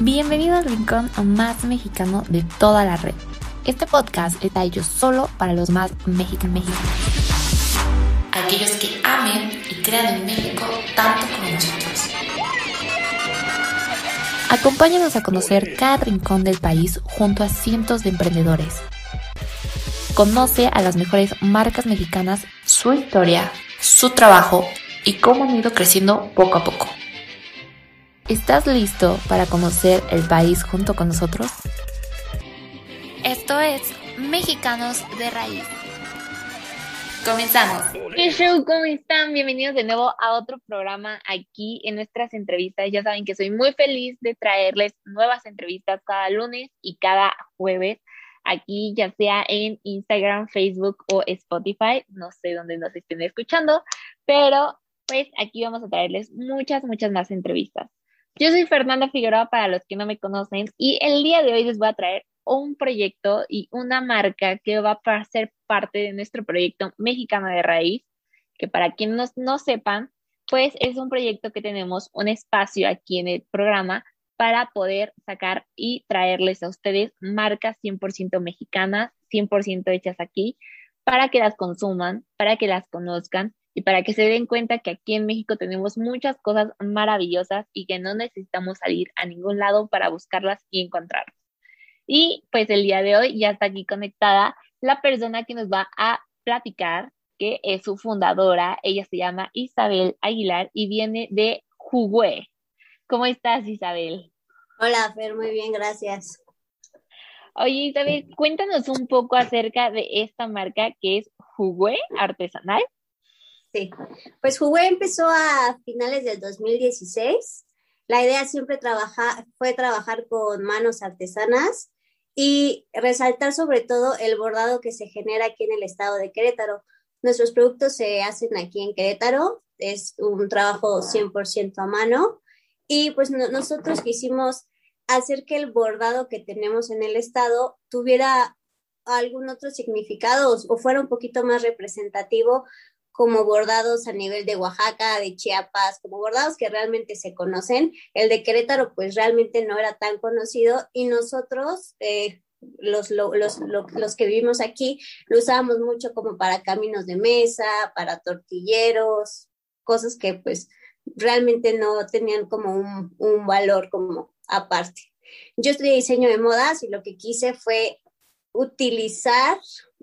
Bienvenido al rincón más mexicano de toda la red. Este podcast está hecho solo para los más mexicanos Aquellos que amen y crean en México tanto como nosotros. Acompáñanos a conocer cada rincón del país junto a cientos de emprendedores. Conoce a las mejores marcas mexicanas, su historia, su trabajo y cómo han ido creciendo poco a poco. ¿Estás listo para conocer el país junto con nosotros? Esto es Mexicanos de Raíz. Comenzamos. ¿Qué show? ¿Cómo están? Bienvenidos de nuevo a otro programa aquí en nuestras entrevistas. Ya saben que soy muy feliz de traerles nuevas entrevistas cada lunes y cada jueves aquí, ya sea en Instagram, Facebook o Spotify. No sé dónde nos estén escuchando, pero pues aquí vamos a traerles muchas, muchas más entrevistas. Yo soy Fernanda Figueroa para los que no me conocen y el día de hoy les voy a traer un proyecto y una marca que va a ser parte de nuestro proyecto Mexicano de Raíz, que para quienes no, sepan, pues es un proyecto que tenemos un espacio aquí en el programa para poder sacar y traerles a ustedes marcas 100% mexicanas, 100% hechas aquí, para que las consuman, para que las conozcan y para que se den cuenta que aquí en México tenemos muchas cosas maravillosas y que no necesitamos salir a ningún lado para buscarlas y encontrarlas. Y pues el día de hoy ya está aquí conectada la persona que nos va a platicar, que es su fundadora. Ella se llama Isabel Aguilar y viene de Jugué. ¿Cómo estás, Isabel? Hola, Fer, muy bien, gracias. Oye, Isabel, cuéntanos un poco acerca de esta marca que es Jugué Artesanal. Sí, pues Jugué empezó a finales del 2016. La idea siempre fue trabajar con manos artesanas y resaltar sobre todo el bordado que se genera aquí en el estado de Querétaro. Nuestros productos se hacen aquí en Querétaro, es un trabajo 100% a mano y pues nosotros quisimos hacer que el bordado que tenemos en el estado tuviera algún otro significado o fuera un poquito más representativo como bordados a nivel de Oaxaca, de Chiapas, como bordados que realmente se conocen. El de Querétaro pues realmente no era tan conocido y nosotros, eh, los, los, los, que vivimos aquí, lo usábamos mucho como para caminos de mesa, para tortilleros, cosas que pues realmente no tenían como un, un valor como aparte. Yo estudié diseño de modas y lo que quise fue utilizar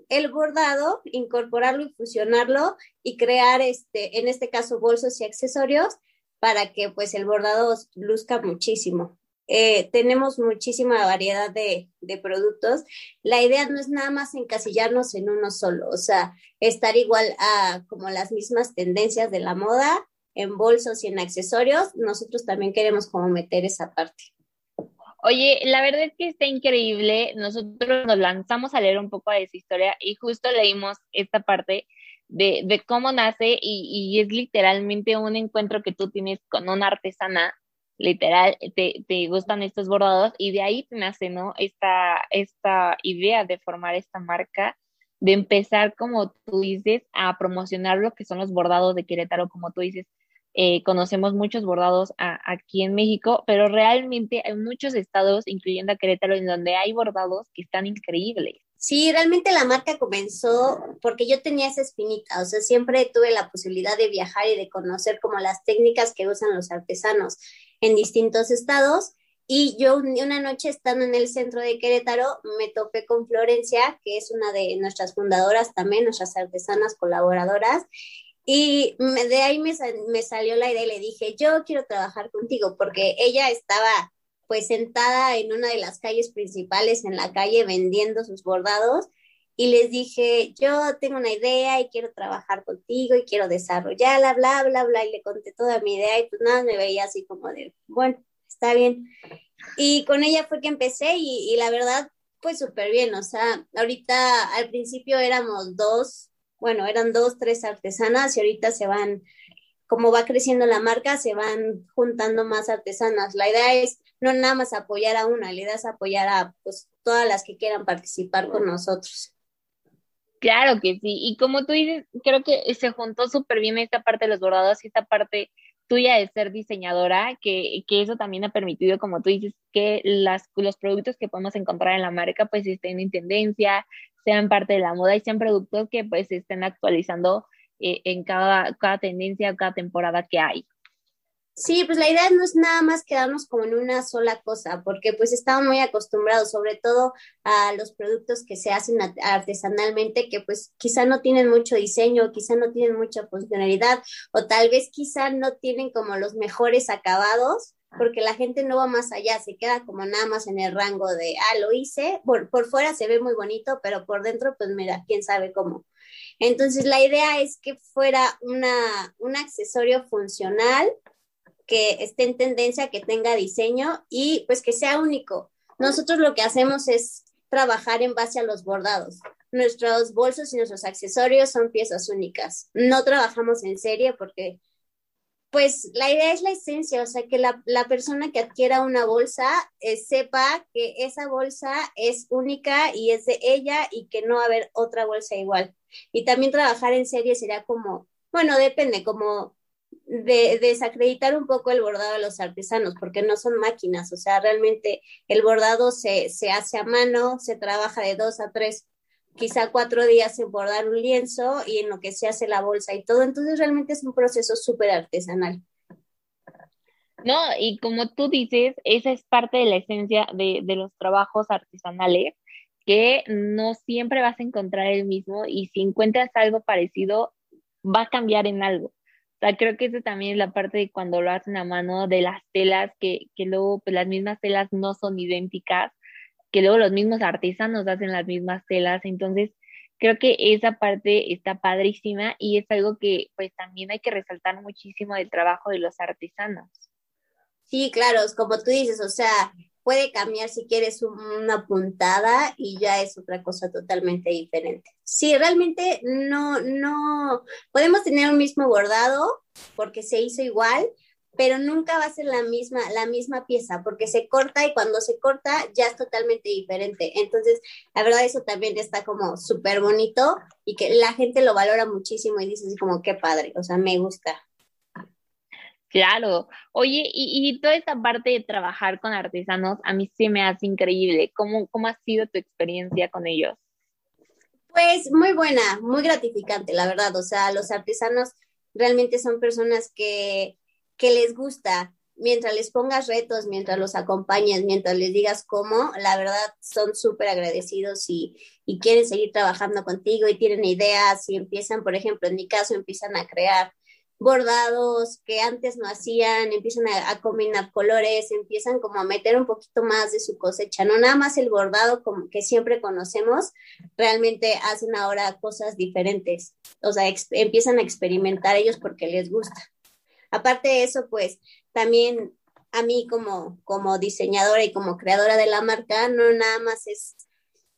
el bordado, incorporarlo y fusionarlo y crear, este, en este caso, bolsos y accesorios para que pues el bordado luzca muchísimo. Eh, tenemos muchísima variedad de, de, productos. La idea no es nada más encasillarnos en uno solo, o sea, estar igual a como las mismas tendencias de la moda en bolsos y en accesorios. Nosotros también queremos como meter esa parte. Oye, la verdad es que está increíble. Nosotros nos lanzamos a leer un poco de esa historia y justo leímos esta parte de, de cómo nace y, y, es literalmente un encuentro que tú tienes con una artesana, literal, te, te gustan estos bordados y de ahí te nace, ¿no? Esta, esta idea de formar esta marca, de empezar, como tú dices, a promocionar lo que son los bordados de Querétaro, como tú dices, eh, conocemos muchos bordados aquí en México, pero realmente hay muchos estados, incluyendo a Querétaro, en donde hay bordados que están increíbles. Sí, realmente la marca comenzó porque yo tenía esa espinita, o sea, siempre tuve la posibilidad de viajar y de conocer como las técnicas que usan los artesanos en distintos estados. Y yo una noche estando en el centro de Querétaro me topé con Florencia, que es una de nuestras fundadoras también, nuestras artesanas colaboradoras, y de ahí me, me, salió la idea y le dije, yo quiero trabajar contigo, porque ella estaba pues sentada en una de las calles principales en la calle vendiendo sus bordados y les dije, yo tengo una idea y quiero trabajar contigo y quiero desarrollarla, bla, bla, bla, y le conté toda mi idea y pues nada, me veía así como de, bueno, está bien. Y con ella fue que empecé y, y la verdad, pues súper bien, o sea, ahorita al principio éramos dos bueno, eran dos, tres artesanas y ahorita se van, como va creciendo la marca, se van juntando más artesanas. La idea es no nada más apoyar a una, la idea es apoyar a pues, todas las que quieran participar con nosotros. Claro que sí, y como tú dices, creo que se juntó súper bien esta parte de los bordados y esta parte tuya de ser diseñadora, que, que, eso también ha permitido, como tú dices, que las, los productos que podemos encontrar en la marca pues estén en tendencia, sean parte de la moda y sean productos que pues estén actualizando eh, en cada, cada tendencia, cada temporada que hay. Sí, pues la idea no es nada más quedarnos como en una sola cosa, porque pues estamos muy acostumbrados, sobre todo a los productos que se hacen artesanalmente, que pues quizá no tienen mucho diseño, quizá no tienen mucha funcionalidad, o tal vez quizá no tienen como los mejores acabados, porque la gente no va más allá, se queda como nada más en el rango de, ah, lo hice, por, por fuera se ve muy bonito, pero por dentro, pues mira, quién sabe cómo. Entonces, la idea es que fuera una, un accesorio funcional que esté en tendencia, que tenga diseño y pues que sea único. Nosotros lo que hacemos es trabajar en base a los bordados. Nuestros bolsos y nuestros accesorios son piezas únicas. No trabajamos en serie porque pues la idea es la esencia, o sea, que la, persona que adquiera una bolsa eh, sepa que esa bolsa es única y es de ella y que no va a haber otra bolsa igual. Y también trabajar en serie sería como, bueno, depende, como de, desacreditar un poco el bordado de los artesanos, porque no son máquinas, o sea, realmente el bordado se, se hace a mano, se trabaja de dos a tres, quizá cuatro días en bordar un lienzo y en lo que se hace la bolsa y todo, entonces realmente es un proceso súper artesanal. No, y como tú dices, esa es parte de la esencia de, de los trabajos artesanales, que no siempre vas a encontrar el mismo y si encuentras algo parecido, va a cambiar en algo. O sea, creo que eso también es la parte de cuando lo hacen a mano de las telas, que, que luego pues, las mismas telas no son idénticas, que luego los mismos artesanos hacen las mismas telas. Entonces, creo que esa parte está padrísima y es algo que pues también hay que resaltar muchísimo del trabajo de los artesanos. Sí, claro, como tú dices, o sea, puede cambiar si quieres una puntada y ya es otra cosa totalmente diferente. Sí, realmente no, no, podemos tener un mismo bordado porque se hizo igual, pero nunca va a ser la misma, la misma pieza, porque se corta y cuando se corta ya es totalmente diferente. Entonces, la verdad, eso también está como súper bonito y que la gente lo valora muchísimo y dice así como, qué padre, o sea, me gusta. Claro. Oye, y, toda esta parte de trabajar con artesanos, a mí sí me hace increíble. ¿Cómo, cómo ha sido tu experiencia con ellos? Pues muy buena, muy gratificante, la verdad. O sea, los artesanos realmente son personas que, que les gusta. Mientras les pongas retos, mientras los acompañes, mientras les digas cómo, la verdad son súper agradecidos y, y quieren seguir trabajando contigo y tienen ideas y empiezan, por ejemplo, en mi caso, empiezan a crear bordados que antes no hacían, empiezan a, combinar colores, empiezan como a meter un poquito más de su cosecha, no nada más el bordado como que siempre conocemos, realmente hacen ahora cosas diferentes, o sea, empiezan a experimentar ellos porque les gusta. Aparte de eso, pues también a mí como, como diseñadora y como creadora de la marca, no nada más es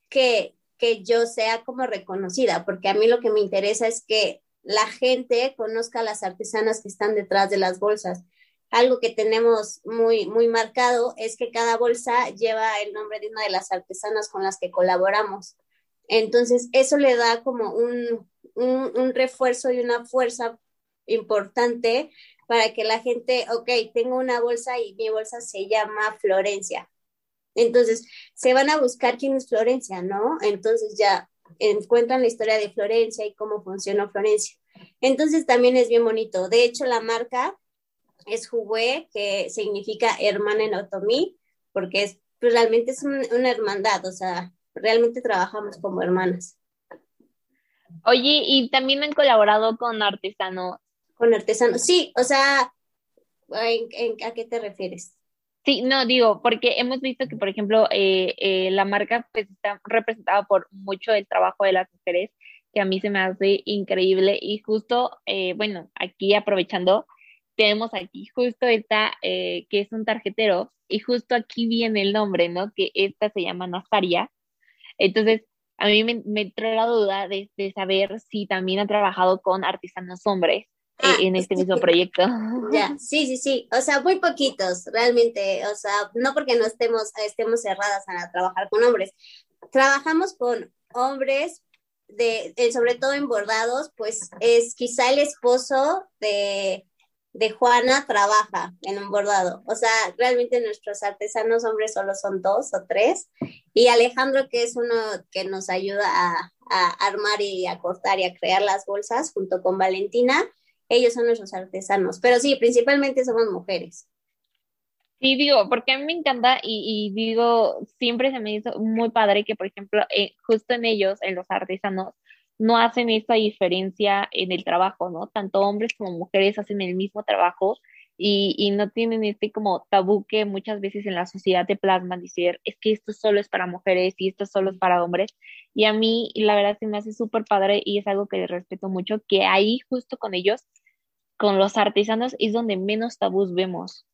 que, que yo sea como reconocida, porque a mí lo que me interesa es que la gente conozca las artesanas que están detrás de las bolsas. Algo que tenemos muy, muy marcado es que cada bolsa lleva el nombre de una de las artesanas con las que colaboramos. Entonces, eso le da como un, un, refuerzo y una fuerza importante para que la gente, ok, tengo una bolsa y mi bolsa se llama Florencia. Entonces, se van a buscar quién es Florencia, ¿no? Entonces ya encuentran la historia de Florencia y cómo funcionó Florencia. Entonces también es bien bonito. De hecho, la marca es Jugué, que significa hermana en otomí, porque es, pues, realmente es una hermandad, o sea, realmente trabajamos como hermanas. Oye, y también han colaborado con artesanos. Con artesanos, sí, o sea, a qué te refieres? Sí, no, digo, porque hemos visto que, por ejemplo, eh, eh, la marca pues está representada por mucho el trabajo de las mujeres, que a mí se me hace increíble. Y justo, eh, bueno, aquí aprovechando, tenemos aquí justo esta, que es un tarjetero, y justo aquí viene el nombre, ¿no? Que esta se llama Nazaria. Entonces, a mí me, me entró la duda de saber si también ha trabajado con artesanos hombres Ah, en este mismo proyecto. Ya, sí, sí, sí, o sea, muy poquitos, realmente, o sea, no porque no estemos, estemos cerradas a trabajar con hombres, trabajamos con hombres, de, sobre todo en bordados, pues es quizá el esposo de, de Juana trabaja en un bordado. O sea, realmente nuestros artesanos hombres solo son dos o tres. Y Alejandro, que es uno que nos ayuda a, armar y a cortar y a crear las bolsas junto con Valentina, ellos son nuestros artesanos. Pero sí, principalmente somos mujeres. Sí, digo, porque a mí me encanta y, digo, siempre se me hizo muy padre que, por ejemplo, eh, justo en ellos, en los artesanos, no hacen esta diferencia en el trabajo, ¿no? Tanto hombres como mujeres hacen el mismo trabajo y, y, no tienen este como tabú que muchas veces en la sociedad te plasman, decir, es que esto solo es para mujeres y esto solo es para hombres. Y a mí, la verdad, se me hace súper padre y es algo que respeto mucho, que ahí justo con ellos, con los artesanos, es donde menos tabús vemos.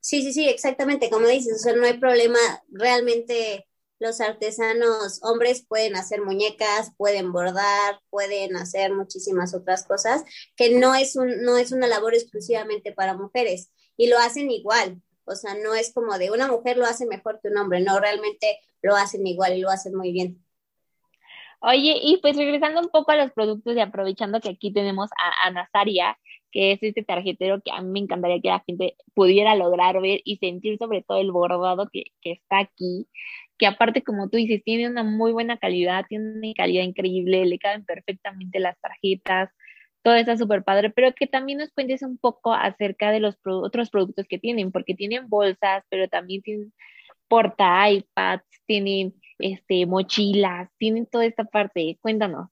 Sí, sí, sí, exactamente, como dices, o sea, no hay problema realmente los artesanos hombres pueden hacer muñecas, pueden bordar, pueden hacer muchísimas otras cosas, que no es, un, no es una labor exclusivamente para mujeres y lo hacen igual. O sea, no es como de una mujer lo hace mejor que un hombre, no, realmente lo hacen igual y lo hacen muy bien. Oye, y pues regresando un poco a los productos y aprovechando que aquí tenemos a, a Nazaria, que es este tarjetero que a mí me encantaría que la gente pudiera lograr ver y sentir sobre todo el bordado que, que está aquí que aparte, como tú dices, tiene una muy buena calidad, tiene una calidad increíble, le caben perfectamente las tarjetas, todo está súper padre, pero que también nos cuentes un poco acerca de los otros productos que tienen, porque tienen bolsas, pero también tienen porta iPads, tienen este, mochilas, tienen toda esta parte. Cuéntanos.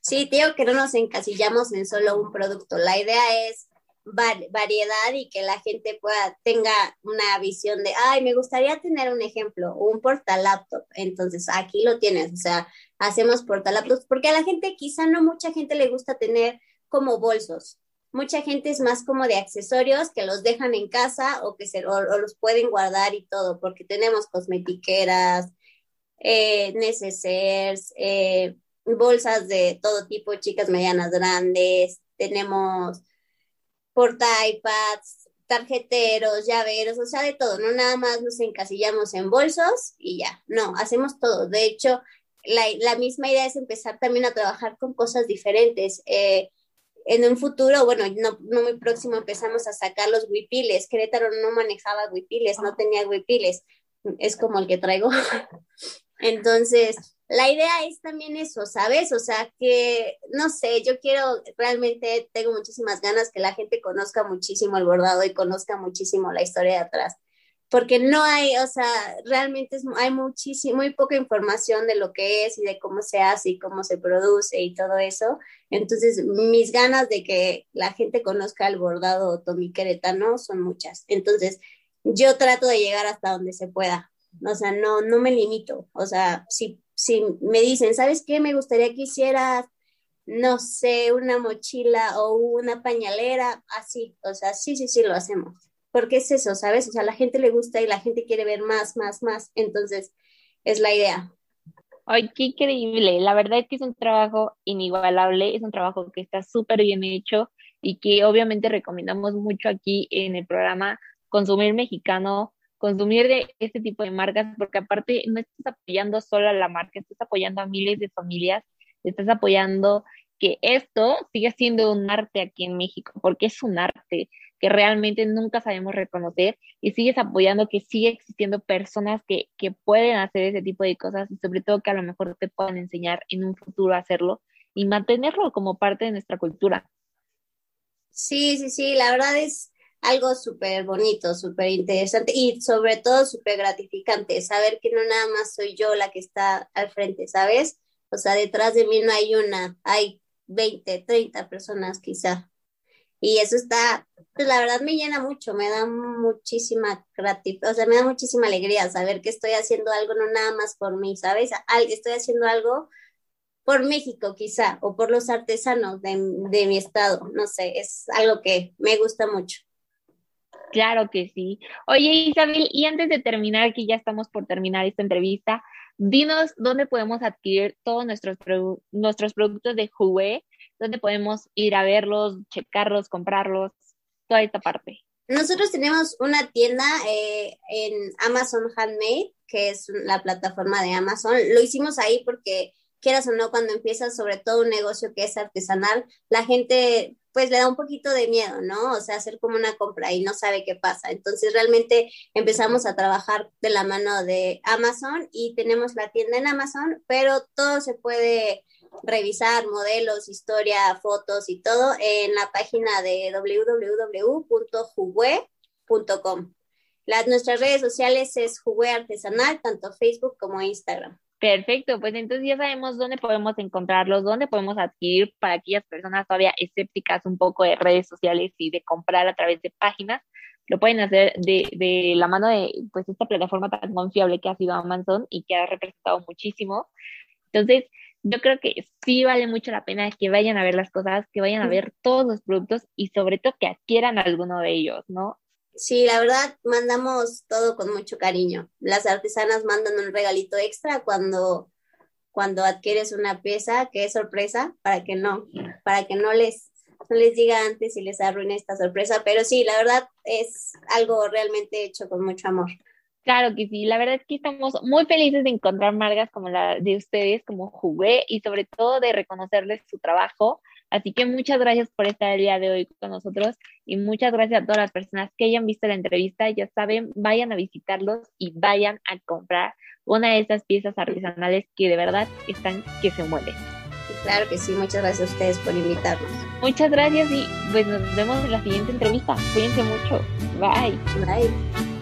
Sí, digo que no nos encasillamos en solo un producto. La idea es variedad y que la gente pueda tenga una visión de, ay, me gustaría tener un ejemplo, un laptop Entonces, aquí lo tienes, o sea, hacemos laptops porque a la gente quizá no mucha gente le gusta tener como bolsos. Mucha gente es más como de accesorios que los dejan en casa o que se o, los pueden guardar y todo, porque tenemos cosmetiqueras, eh, necesarios, eh, bolsas de todo tipo, chicas medianas, grandes, tenemos porta iPads, tarjeteros, llaveros, o sea, de todo, no nada más nos encasillamos en bolsos y ya, no, hacemos todo. De hecho, la, misma idea es empezar también a trabajar con cosas diferentes. Eh, en un futuro, bueno, no, no, muy próximo empezamos a sacar los huipiles. Querétaro no manejaba huipiles, no tenía huipiles. Es como el que traigo. Entonces, la idea es también eso, ¿sabes? O sea, que, no sé, yo quiero, realmente tengo muchísimas ganas que la gente conozca muchísimo el bordado y conozca muchísimo la historia de atrás, porque no hay, o sea, realmente hay muchísimo, muy poca información de lo que es y de cómo se hace y cómo se produce y todo eso. Entonces, mis ganas de que la gente conozca el bordado tomiqueretano son muchas. Entonces, yo trato de llegar hasta donde se pueda. O sea, no, no me limito. O sea, si si me dicen, ¿sabes qué? Me gustaría que hicieras, no sé, una mochila o una pañalera, así, o sea, sí, sí, sí, lo hacemos. Porque es eso, ¿sabes? O sea, a la gente le gusta y la gente quiere ver más, más, más. Entonces, es la idea. Ay, qué increíble. La verdad es que es un trabajo inigualable, es un trabajo que está súper bien hecho y que obviamente recomendamos mucho aquí en el programa Consumir Mexicano consumir de este tipo de marcas, porque aparte no estás apoyando solo a la marca, estás apoyando a miles de familias, estás apoyando que esto siga siendo un arte aquí en México, porque es un arte que realmente nunca sabemos reconocer y sigues apoyando que sigue existiendo personas que, que pueden hacer ese tipo de cosas y sobre todo que a lo mejor te puedan enseñar en un futuro a hacerlo y mantenerlo como parte de nuestra cultura. Sí, sí, sí, la verdad es, algo súper bonito, súper interesante y sobre todo súper gratificante, saber que no nada más soy yo la que está al frente, ¿sabes? O sea, detrás de mí no hay una, hay 20, 30 personas quizá. Y eso está, pues la verdad me llena mucho, me da muchísima gratitud, o sea, me da muchísima alegría saber que estoy haciendo algo no nada más por mí, ¿sabes? Estoy haciendo algo por México quizá, o por los artesanos de, de mi estado, no sé, es algo que me gusta mucho. Claro que sí. Oye, Isabel, y antes de terminar, que ya estamos por terminar esta entrevista, dinos dónde podemos adquirir todos nuestros, nuestros productos de Huawei, dónde podemos ir a verlos, checarlos, comprarlos, toda esta parte. Nosotros tenemos una tienda eh, en Amazon Handmade, que es la plataforma de Amazon. Lo hicimos ahí porque, quieras o no, cuando empiezas sobre todo un negocio que es artesanal, la gente pues le da un poquito de miedo, ¿no? O sea, hacer como una compra y no sabe qué pasa. Entonces realmente empezamos a trabajar de la mano de Amazon y tenemos la tienda en Amazon, pero todo se puede revisar, modelos, historia, fotos y todo en la página de www.jugue.com. Las, nuestras redes sociales es Jugue Artesanal, tanto Facebook como Instagram. Perfecto, pues entonces ya sabemos dónde podemos encontrarlos, dónde podemos adquirir para aquellas personas todavía escépticas un poco de redes sociales y de comprar a través de páginas. Lo pueden hacer de, de la mano de pues esta plataforma tan confiable que ha sido Amazon y que ha representado muchísimo. Entonces, yo creo que sí vale mucho la pena que vayan a ver las cosas, que vayan a ver todos los productos y sobre todo que adquieran alguno de ellos, ¿no? Sí, la verdad, mandamos todo con mucho cariño. Las artesanas mandan un regalito extra cuando, cuando adquieres una pieza, que es sorpresa, para que no, para que no les, les diga antes y les arruine esta sorpresa. Pero sí, la verdad es algo realmente hecho con mucho amor. Claro que sí, la verdad es que estamos muy felices de encontrar marcas como la de ustedes, como Jugué, y sobre todo de reconocerles su trabajo. Así que muchas gracias por estar el día de hoy con nosotros y muchas gracias a todas las personas que hayan visto la entrevista. Ya saben, vayan a visitarlos y vayan a comprar una de estas piezas artesanales que de verdad están que se mueven. Claro que sí, muchas gracias a ustedes por invitarnos. Muchas gracias y pues nos vemos en la siguiente entrevista. Cuídense mucho. Bye. Bye.